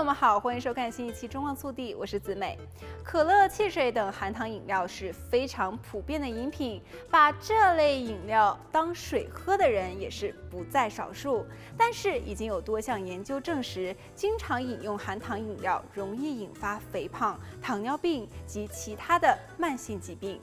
友们好，欢迎收看新一期《中望速递》，我是子美。可乐、汽水等含糖饮料是非常普遍的饮品，把这类饮料当水喝的人也是不在少数。但是已经有多项研究证实，经常饮用含糖饮料容易引发肥胖、糖尿病及其他的慢性疾病。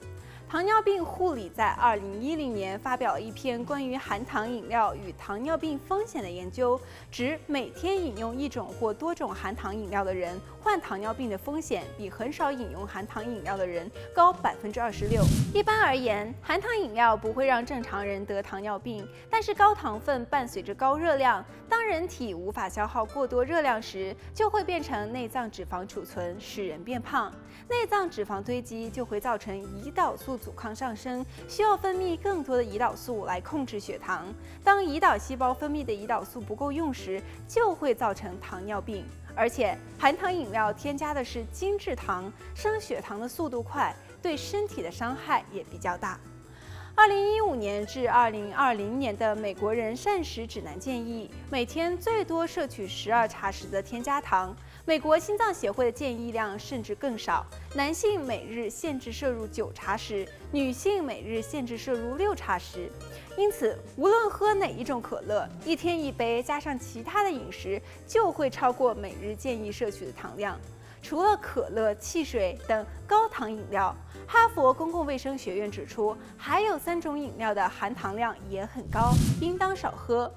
糖尿病护理在二零一零年发表了一篇关于含糖饮料与糖尿病风险的研究，指每天饮用一种或多种含糖饮料的人，患糖尿病的风险比很少饮用含糖饮料的人高百分之二十六。一般而言，含糖饮料不会让正常人得糖尿病，但是高糖分伴随着高热量，当人体无法消耗过多热量时，就会变成内脏脂肪储存，使人变胖。内脏脂肪堆积就会造成胰岛素。阻抗上升，需要分泌更多的胰岛素来控制血糖。当胰岛细胞分泌的胰岛素不够用时，就会造成糖尿病。而且，含糖饮料添加的是精制糖，升血糖的速度快，对身体的伤害也比较大。二零一五年至二零二零年的美国人膳食指南建议，每天最多摄取十二茶匙的添加糖。美国心脏协会的建议量甚至更少，男性每日限制摄入九茶匙，女性每日限制摄入六茶匙。因此，无论喝哪一种可乐，一天一杯加上其他的饮食，就会超过每日建议摄取的糖量。除了可乐、汽水等高糖饮料，哈佛公共卫生学院指出，还有三种饮料的含糖量也很高，应当少喝。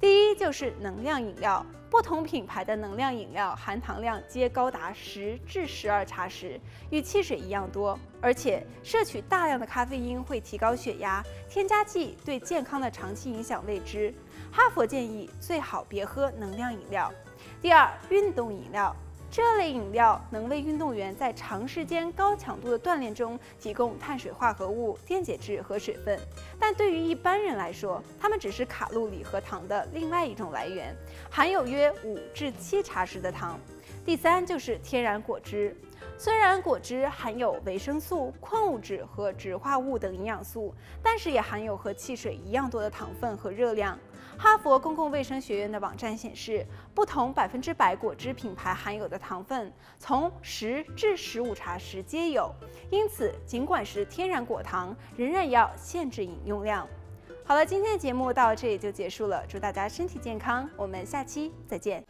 第一就是能量饮料，不同品牌的能量饮料含糖量皆高达十至十二茶匙，与汽水一样多，而且摄取大量的咖啡因会提高血压，添加剂对健康的长期影响未知。哈佛建议最好别喝能量饮料。第二，运动饮料。这类饮料能为运动员在长时间高强度的锻炼中提供碳水化合物、电解质和水分，但对于一般人来说，它们只是卡路里和糖的另外一种来源，含有约五至七茶匙的糖。第三就是天然果汁。虽然果汁含有维生素、矿物质和植化物等营养素，但是也含有和汽水一样多的糖分和热量。哈佛公共卫生学院的网站显示，不同百分之百果汁品牌含有的糖分从十至十五茶匙皆有。因此，尽管是天然果糖，仍然要限制饮用量。好了，今天的节目到这里就结束了，祝大家身体健康，我们下期再见。